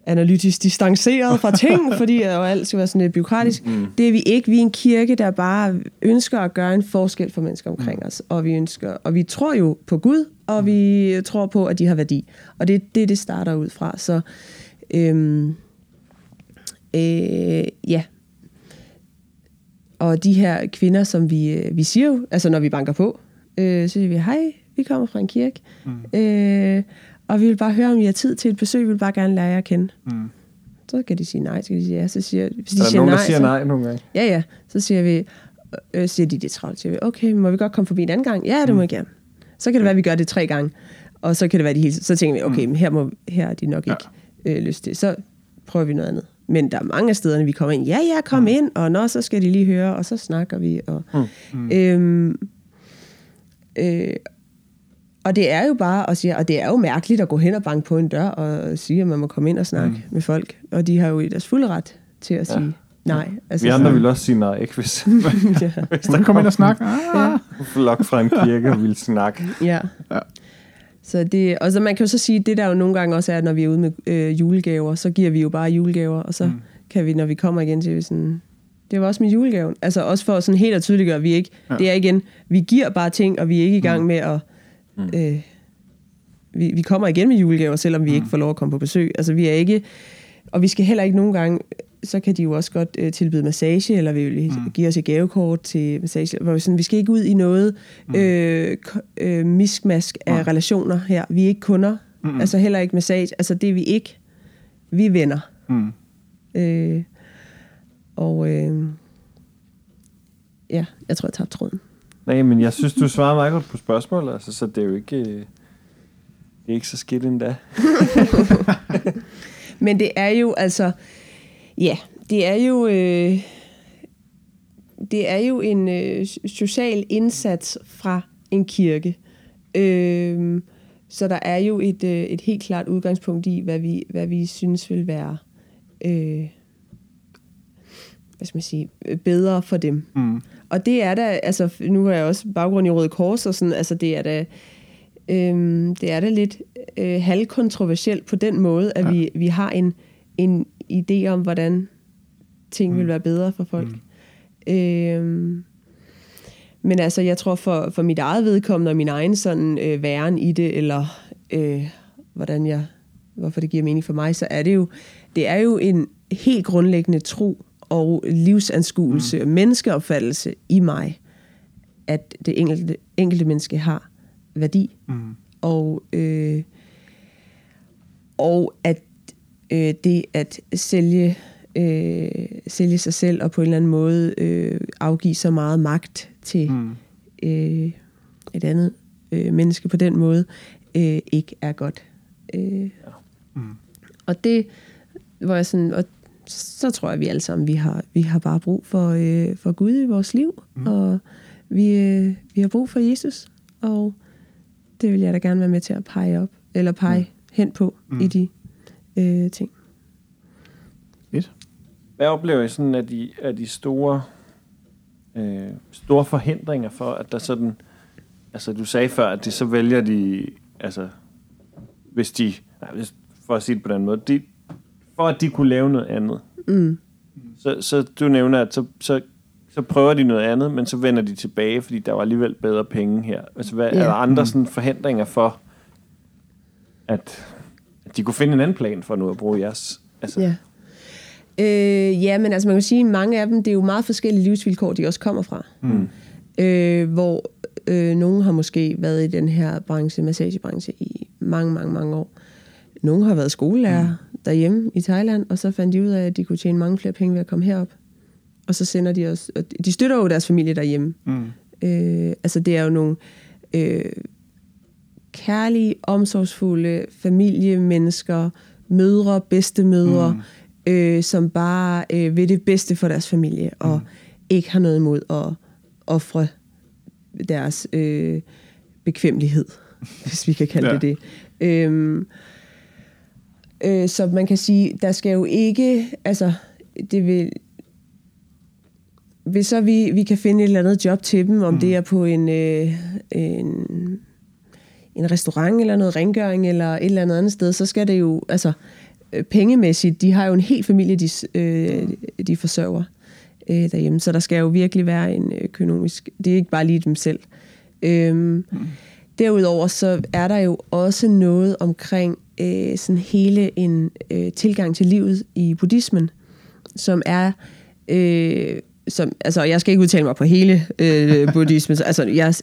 analytisk distanceret fra ting, fordi og alt skal være sådan lidt byråkratisk. Mm. Det er vi ikke. Vi er en kirke, der bare ønsker at gøre en forskel for mennesker omkring mm. os. Og vi ønsker, og vi tror jo på Gud, og mm. vi tror på, at de har værdi. Og det er det, det starter ud fra. Så Øhm, øh, ja. Og de her kvinder, som vi, øh, vi siger jo, altså når vi banker på, øh, så siger vi, hej, vi kommer fra en kirke, mm. øh, og vi vil bare høre, om I har tid til et besøg, vi vil bare gerne lære jer at kende. Mm. Så kan de sige nej, så kan de sige ja. Så siger, hvis de er der siger nogen, nej, der siger så, nej nogle gange? Ja, ja. Så siger vi, øh, siger de, det er travlt. Siger vi, okay, må vi godt komme forbi en anden gang? Ja, det må mm. gerne. Så kan det være, at vi gør det tre gange. Og så kan det være, de hele Så tænker vi, okay, mm. her, må, her er de nok ikke ja. øh, lyst til. Så prøver vi noget andet. Men der er mange af stederne, vi kommer ind. Ja, ja, kom mm. ind. Og nå, så skal de lige høre, og så snakker vi. Og, mm. Mm. Øhm, øh, og det er jo bare at sige, og det er jo mærkeligt at gå hen og banke på en dør og sige, at man må komme ind og snakke mm. med folk. Og de har jo i deres fulde ret til at sige nej. Altså, Vi andre så... vil også sige nej, ikke? Hvis, ja. hvis der kommer ind og snakke. Ah. Ja. Flok fra en kirke og vil snakke. Ja. ja. Så det, og så man kan jo så sige, det der jo nogle gange også er, at når vi er ude med øh, julegaver, så giver vi jo bare julegaver, og så mm. kan vi, når vi kommer igen til sådan, det var også med julegaven. Altså også for sådan helt at tydeliggøre, at vi ikke, ja. det er igen, vi giver bare ting, og vi er ikke i gang mm. med at, mm. øh, vi, vi kommer igen med julegaver, selvom vi mm. ikke får lov at komme på besøg. Altså vi er ikke, og vi skal heller ikke nogen gange, så kan de jo også godt øh, tilbyde massage, eller vi vil mm. give os et gavekort til massage. Hvor vi, sådan, vi skal ikke ud i noget mm. øh, øh, miskmask af mm. relationer her. Vi er ikke kunder, mm. altså heller ikke massage. Altså det er vi ikke. Vi er venner. Mm. Øh, og øh, ja, jeg tror, jeg tabte tråden. Nej, men jeg synes, du svarer meget godt på spørgsmålet, altså, så det er jo ikke, øh, det er ikke så skidt endda. men det er jo altså, ja, det er jo, øh, det er jo en øh, social indsats fra en kirke. Øh, så der er jo et, øh, et helt klart udgangspunkt i, hvad vi, hvad vi synes vil være øh, hvad skal man sige, bedre for dem. Mm. Og det er da, altså nu har jeg også baggrund i Røde Kors, og sådan, altså det er da, øhm, det er da lidt øh, halvkontroversielt på den måde, at ja. vi, vi har en, en idé om, hvordan ting mm. vil være bedre for folk. Mm. Øhm, men altså, jeg tror for, for mit eget vedkommende og min egen sådan øh, væren i det, eller øh, hvordan jeg, hvorfor det giver mening for mig, så er det jo, det er jo en helt grundlæggende tro og livsanskuelse mm. og menneskeopfattelse i mig, at det enkelte, enkelte menneske har værdi. Mm. Og, øh, og at øh, det at sælge, øh, sælge sig selv og på en eller anden måde øh, afgive så meget magt til mm. øh, et andet øh, menneske på den måde, øh, ikke er godt. Øh, mm. Og det var jeg sådan, og så tror jeg, at vi alle sammen vi har, vi har bare brug for, øh, for Gud i vores liv, mm. og vi, øh, vi har brug for Jesus, og det vil jeg da gerne være med til at pege op, eller pege mm. hen på mm. i de øh, ting. Fedt. Hvad oplever I sådan af de, af de store, øh, store forhindringer for, at der sådan, altså du sagde før, at de så vælger de, altså hvis de, for at sige det på den måde, de, for at de kunne lave noget andet. Mm. Så, så du nævner, at så, så, så prøver de noget andet, men så vender de tilbage, fordi der var alligevel bedre penge her. Altså, hvad, ja. er der andre mm. sådan forhindringer for, at de kunne finde en anden plan for nu at bruge jeres? Altså. Ja. Øh, ja, men altså man kan sige, at mange af dem, det er jo meget forskellige livsvilkår, de også kommer fra. Mm. Øh, hvor øh, nogen har måske været i den her branche, massagebranche, i mange, mange, mange år. Nogle har været skolelærer, mm derhjemme i Thailand, og så fandt de ud af, at de kunne tjene mange flere penge ved at komme herop. Og så sender de os... Og de støtter jo deres familie derhjemme. Mm. Øh, altså, det er jo nogle øh, kærlige, omsorgsfulde familiemennesker, mødre, bedstemødre, mm. øh, som bare øh, vil det bedste for deres familie, og mm. ikke har noget imod at ofre deres øh, bekvemmelighed, hvis vi kan kalde ja. det det. Øh, Øh, så man kan sige, der skal jo ikke, altså, det vil, hvis så vi, vi kan finde et eller andet job til dem, om mm. det er på en, øh, en, en restaurant eller noget rengøring eller et eller andet andet sted, så skal det jo, altså øh, pengemæssigt, de har jo en hel familie, de, øh, de forsørger øh, derhjemme, så der skal jo virkelig være en økonomisk, det er ikke bare lige dem selv. Øhm, mm. Derudover så er der jo også noget omkring øh, sådan hele en øh, tilgang til livet i buddhismen, som er... Øh, som, altså, jeg skal ikke udtale mig på hele øh, buddhismen. altså, jeg,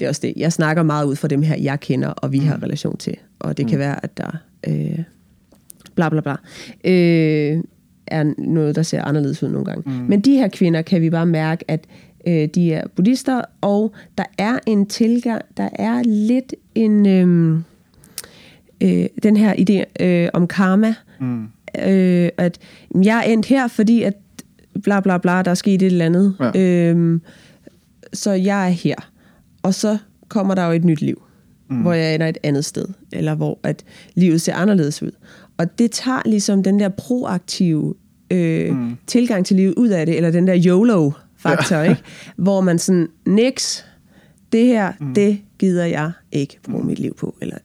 det er også det. Jeg snakker meget ud fra dem her, jeg kender, og vi har mm. relation til. Og det kan mm. være, at der øh, bla bla bla, øh, er noget, der ser anderledes ud nogle gange. Mm. Men de her kvinder kan vi bare mærke, at øh, de er buddhister, og der er en tilgang, der er lidt en... Øh, øh, den her idé øh, om karma, mm. øh, at jeg er endt her, fordi at bla bla bla, der er sket et eller andet. Ja. Øh, så jeg er her. Og så kommer der jo et nyt liv, mm. hvor jeg ender et andet sted, eller hvor at livet ser anderledes ud. Og det tager ligesom den der proaktive øh, mm. tilgang til livet ud af det, eller den der YOLO-faktor, ja. ikke? hvor man sådan, niks, det her, mm. det gider jeg ikke bruge mm. mit liv på. Eller,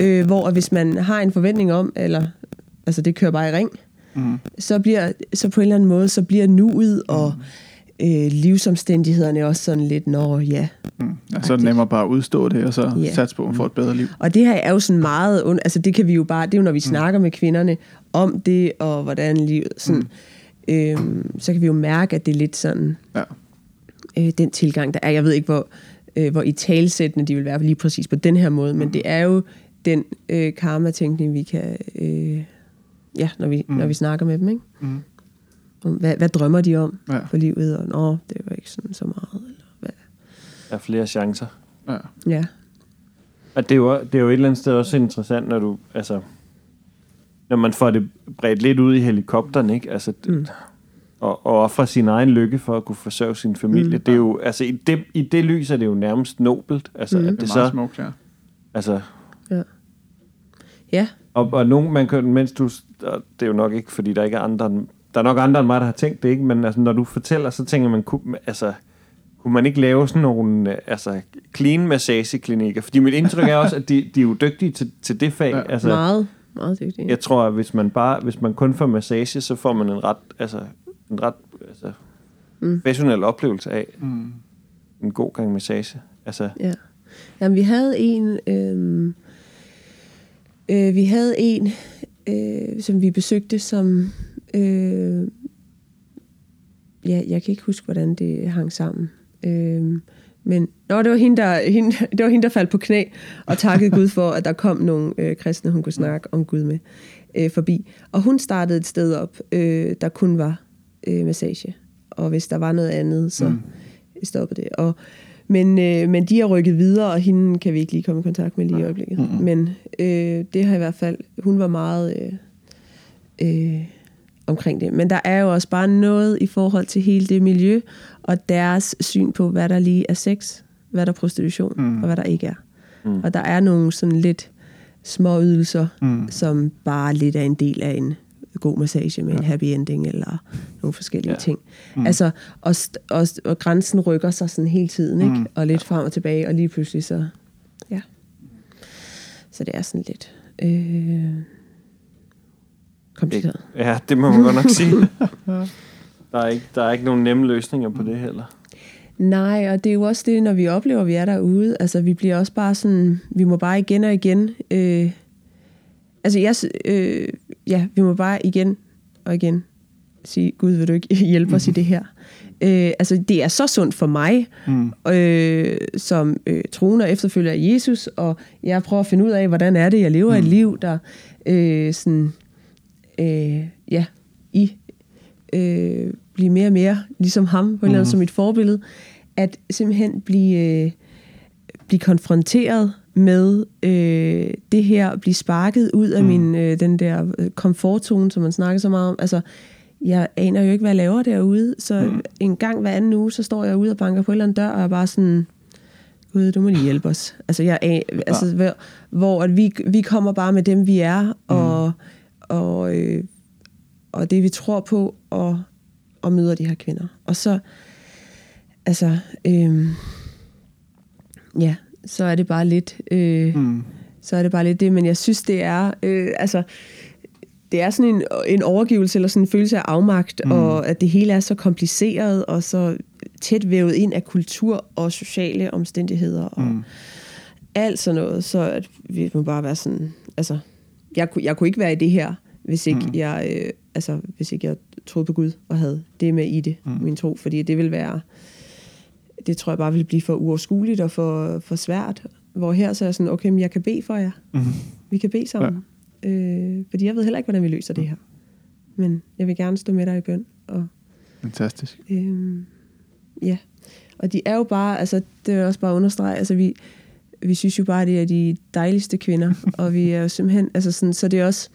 øh, hvor hvis man har en forventning om, eller altså det kører bare i ring, mm. så bliver så på en eller anden måde, så bliver nuet og mm øh, livsomstændighederne også sådan lidt, når ja. Mm. Ja, så er det nemmere bare at udstå det, og så ja. satse på at få et bedre liv. Og det her er jo sådan meget, altså det kan vi jo bare, det er jo når vi mm. snakker med kvinderne om det, og hvordan livet, sådan, mm. øhm, så kan vi jo mærke, at det er lidt sådan, ja. øh, den tilgang, der er. Jeg ved ikke, hvor, øh, hvor i talsættende de vil være lige præcis på den her måde, mm. men det er jo den øh, karma-tænkning, vi kan, øh, ja, når vi, mm. når vi snakker med dem, ikke? Mm hvad, hvad drømmer de om ja. for livet, og nå, det var ikke sådan så meget. Eller hvad. Der er flere chancer. Ja. ja. Og det er, jo, det er jo et eller andet sted også interessant, når du, altså, når man får det bredt lidt ud i helikopteren, ikke? Altså, mm. og, og ofre sin egen lykke for at kunne forsørge sin familie. Mm. Det er jo, altså, i det, i det lys er det jo nærmest nobelt. Altså, mm. at det, det er meget så, smukt, ja. Altså, ja. Ja. Og, og nogen, man kan, mens du, det er jo nok ikke, fordi der ikke er andre der er nok andre end mig, der har tænkt det, ikke? Men altså, når du fortæller, så tænker man, kunne, altså, kunne man ikke lave sådan nogle altså, clean massageklinikker? Fordi mit indtryk er også, at de, de er jo dygtige til, til det fag. Ja. Altså, meget, meget dygtige. Jeg tror, at hvis man, bare, hvis man kun får massage, så får man en ret, altså, en ret altså, mm. professionel oplevelse af mm. en god gang massage. Altså, ja. Jamen, vi havde en... Øh, øh, vi havde en, øh, som vi besøgte, som Øh, ja, jeg kan ikke huske, hvordan det hang sammen. Øh, men nå, det var, hende, der, hende, det var hende, der faldt på knæ og takkede Gud for, at der kom nogle øh, kristne, hun kunne snakke om Gud med øh, forbi. Og hun startede et sted op, øh, der kun var øh, massage. Og hvis der var noget andet, så mm. stoppede det. Og, men, øh, men de har rykket videre, og hende kan vi ikke lige komme i kontakt med lige i øjeblikket. Mm-hmm. Men øh, det har i hvert fald, hun var meget... Øh, øh, omkring det. Men der er jo også bare noget i forhold til hele det miljø, og deres syn på, hvad der lige er sex, hvad der er prostitution, mm. og hvad der ikke er. Mm. Og der er nogle sådan lidt små ydelser, mm. som bare lidt er en del af en god massage med ja. en happy ending, eller nogle forskellige ja. ting. Mm. Altså, og, og, og grænsen rykker sig sådan hele tiden, ikke? Mm. Og lidt frem og tilbage, og lige pludselig så, ja. Så det er sådan lidt... Øh, kompliceret. Ja, det må man godt nok sige. Der er, ikke, der er ikke nogen nemme løsninger på det heller. Nej, og det er jo også det, når vi oplever, at vi er derude. Altså, vi bliver også bare sådan, vi må bare igen og igen, øh, altså, jeg, øh, ja, vi må bare igen og igen sige, Gud, vil du ikke hjælpe os mm. i det her? Øh, altså, det er så sundt for mig, mm. øh, som øh, troende og efterfølger af Jesus, og jeg prøver at finde ud af, hvordan er det, jeg lever mm. et liv, der øh, sådan, øh, ja, i øh, blive mere og mere ligesom ham, på en mm. eller anden mhm. som et forbillede, at simpelthen blive, øh, blive konfronteret med øh, det her, blive sparket ud af mm. min, øh, den der øh, komfortzone, som man snakker så meget om. Altså, jeg aner jo ikke, hvad jeg laver derude, så mm. en gang hver anden uge, så står jeg ude og banker på en eller anden dør, og er bare sådan, Gud, du må lige hjælpe os. Altså, jeg, altså hvor, hvor at vi, vi kommer bare med dem, vi er, og mm og, øh, og det vi tror på, og, og møder de her kvinder. Og så, altså, øh, ja, så er det bare lidt, øh, mm. så er det bare lidt det, men jeg synes, det er, øh, altså, det er sådan en, en overgivelse, eller sådan en følelse af afmagt, mm. og at det hele er så kompliceret, og så tæt vævet ind af kultur og sociale omstændigheder, og mm. alt sådan noget, så at vi må bare være sådan, altså, jeg, kunne, jeg kunne ikke være i det her, hvis ikke mm. jeg, øh, altså, hvis ikke jeg troede på Gud og havde det med i det, mm. min tro, fordi det vil være, det tror jeg bare vil blive for uoverskueligt og for, for svært. Hvor her så er jeg sådan, okay, men jeg kan bede for jer. Mm. Vi kan bede sammen. Ja. Øh, fordi jeg ved heller ikke, hvordan vi løser det her. Men jeg vil gerne stå med dig i bøn. Og, Fantastisk. Øh, ja. Og de er jo bare, altså det er også bare understrege, altså vi, vi synes jo bare, at det er de dejligste kvinder, og vi er jo simpelthen, altså sådan, så det er også,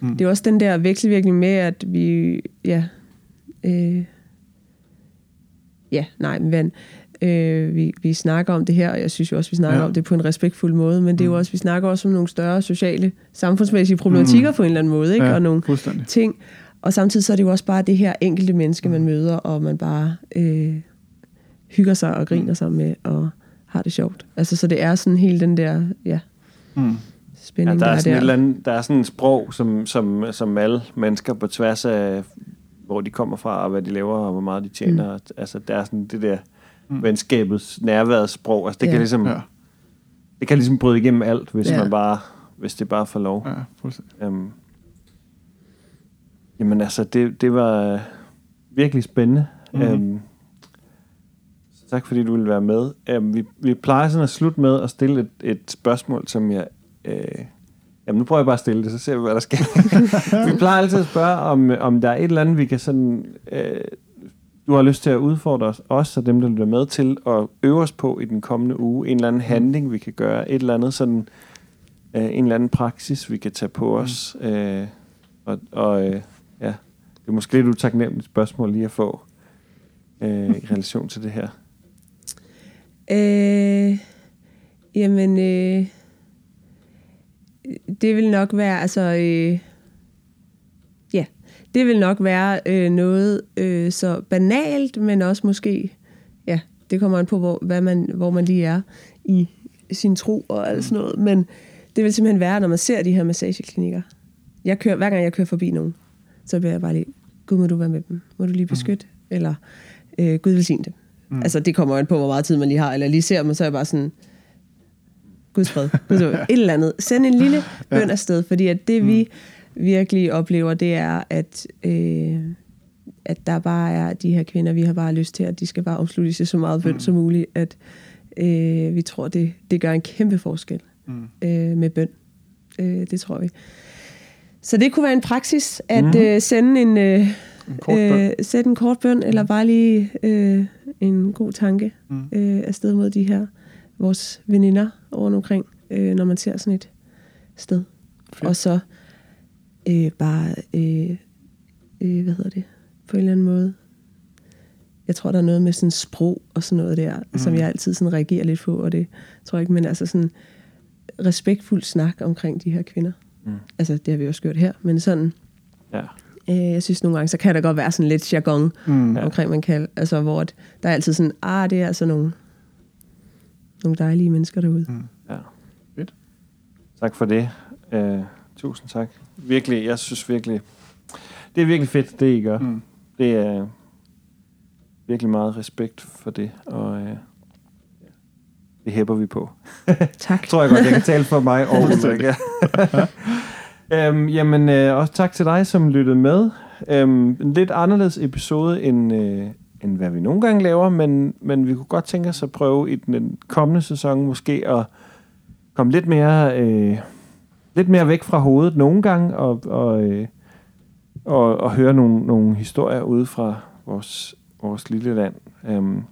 mm. det er også den der vekselvirkning med, at vi, ja, øh, ja, nej, men øh, vi, vi snakker om det her, og jeg synes jo også, vi snakker ja. om det på en respektfuld måde, men det er jo mm. også, vi snakker også om nogle større sociale, samfundsmæssige problematikker mm. på en eller anden måde, ikke? Ja, og nogle ting, og samtidig så er det jo også bare det her enkelte menneske, man mm. møder, og man bare øh, hygger sig og griner mm. sig med, og har det sjovt. Altså, så det er sådan helt den der, ja, mm. spænding, ja, der, er der er der. Andet, der er sådan en sprog, som, som, som alle mennesker på tværs af, hvor de kommer fra, og hvad de laver, og hvor meget de tjener. Mm. Altså, der er sådan det der mm. venskabets, nærværets sprog. Altså, det ja. kan ligesom... Ja. Det kan ligesom bryde igennem alt, hvis ja. man bare, hvis det bare får lov. Ja, fuldstændig. Um, jamen altså, det, det var virkelig spændende. Mm-hmm. Um, Tak fordi du ville være med. Um, vi, vi plejer sådan at slutte med at stille et, et spørgsmål, som jeg... Øh, jamen nu prøver jeg bare at stille det, så ser vi, hvad der sker. vi plejer altid at spørge, om, om der er et eller andet, vi kan sådan... Øh, du har lyst til at udfordre os, os og dem, der lytter med til, at øve os på i den kommende uge. En eller anden handling, vi kan gøre. Et eller andet sådan... Øh, en eller anden praksis, vi kan tage på os. Mm. Øh, og og øh, ja, det er måske lidt utaknemmeligt spørgsmål lige at få øh, i relation til det her. Øh, jamen, øh, det vil nok være, altså, øh, det vil nok være øh, noget øh, så banalt, men også måske, ja, det kommer an på, hvor, hvad man, hvor man lige er i sin tro og alt sådan noget, men det vil simpelthen være, når man ser de her massageklinikker. Jeg kører, hver gang jeg kører forbi nogen, så bliver jeg bare lige, Gud, må du være med dem? Må du lige beskytte? Mm. Eller øh, Gud velsigne dem. Mm. Altså, det kommer an på, hvor meget tid man lige har. Eller lige ser man, så er jeg bare sådan, Guds fred. et eller andet. Send en lille bøn afsted, fordi at det, mm. vi virkelig oplever, det er, at, øh, at der bare er de her kvinder, vi har bare lyst til, at de skal bare omslutte sig så meget bøn mm. som muligt, at øh, vi tror, det, det gør en kæmpe forskel mm. øh, med bøn. Øh, det tror vi. Så det kunne være en praksis, at mm. øh, sende en... Øh, en kort bøn. Øh, sætte en kort bøn, eller bare lige øh, en god tanke mm. øh, afsted mod de her, vores veninder over omkring, øh, når man ser sådan et sted. Fedt. Og så øh, bare, øh, øh, hvad hedder det, på en eller anden måde. Jeg tror, der er noget med sådan sprog og sådan noget der, mm. som jeg altid sådan reagerer lidt på, og det tror jeg ikke, men altså sådan respektfuld snak omkring de her kvinder. Mm. Altså, det har vi også gjort her, men sådan, ja. Øh, jeg synes nogle gange, så kan der godt være sådan lidt jargon mm. omkring, man kan, altså hvor der er altid sådan, ah, det er altså nogle, nogle dejlige mennesker derude. Mm. Ja. Fedt. Tak for det. Uh, tusind tak. Virkelig, jeg synes virkelig, det er virkelig fedt, det I gør. Mm. Det er virkelig meget respekt for det, og uh, det hæpper vi på. Tak. tror jeg godt, jeg kan tale for mig og Ulrik. Ja. Øhm, jamen, øh, også tak til dig, som lyttede med. Øhm, en lidt anderledes episode, end, øh, end hvad vi nogle gange laver, men, men vi kunne godt tænke os at prøve i den kommende sæson måske at komme lidt mere, øh, lidt mere væk fra hovedet nogle gange, og, og, øh, og, og høre nogle, nogle historier ude fra vores, vores lille land. Øhm,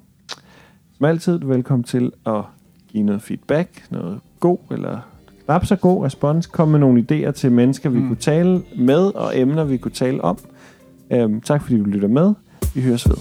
som altid, du er velkommen til at give noget feedback, noget god eller knap så god respons. Kom med nogle idéer til mennesker, vi mm. kunne tale med, og emner, vi kunne tale om. Øhm, tak fordi du lytter med. Vi høres ved.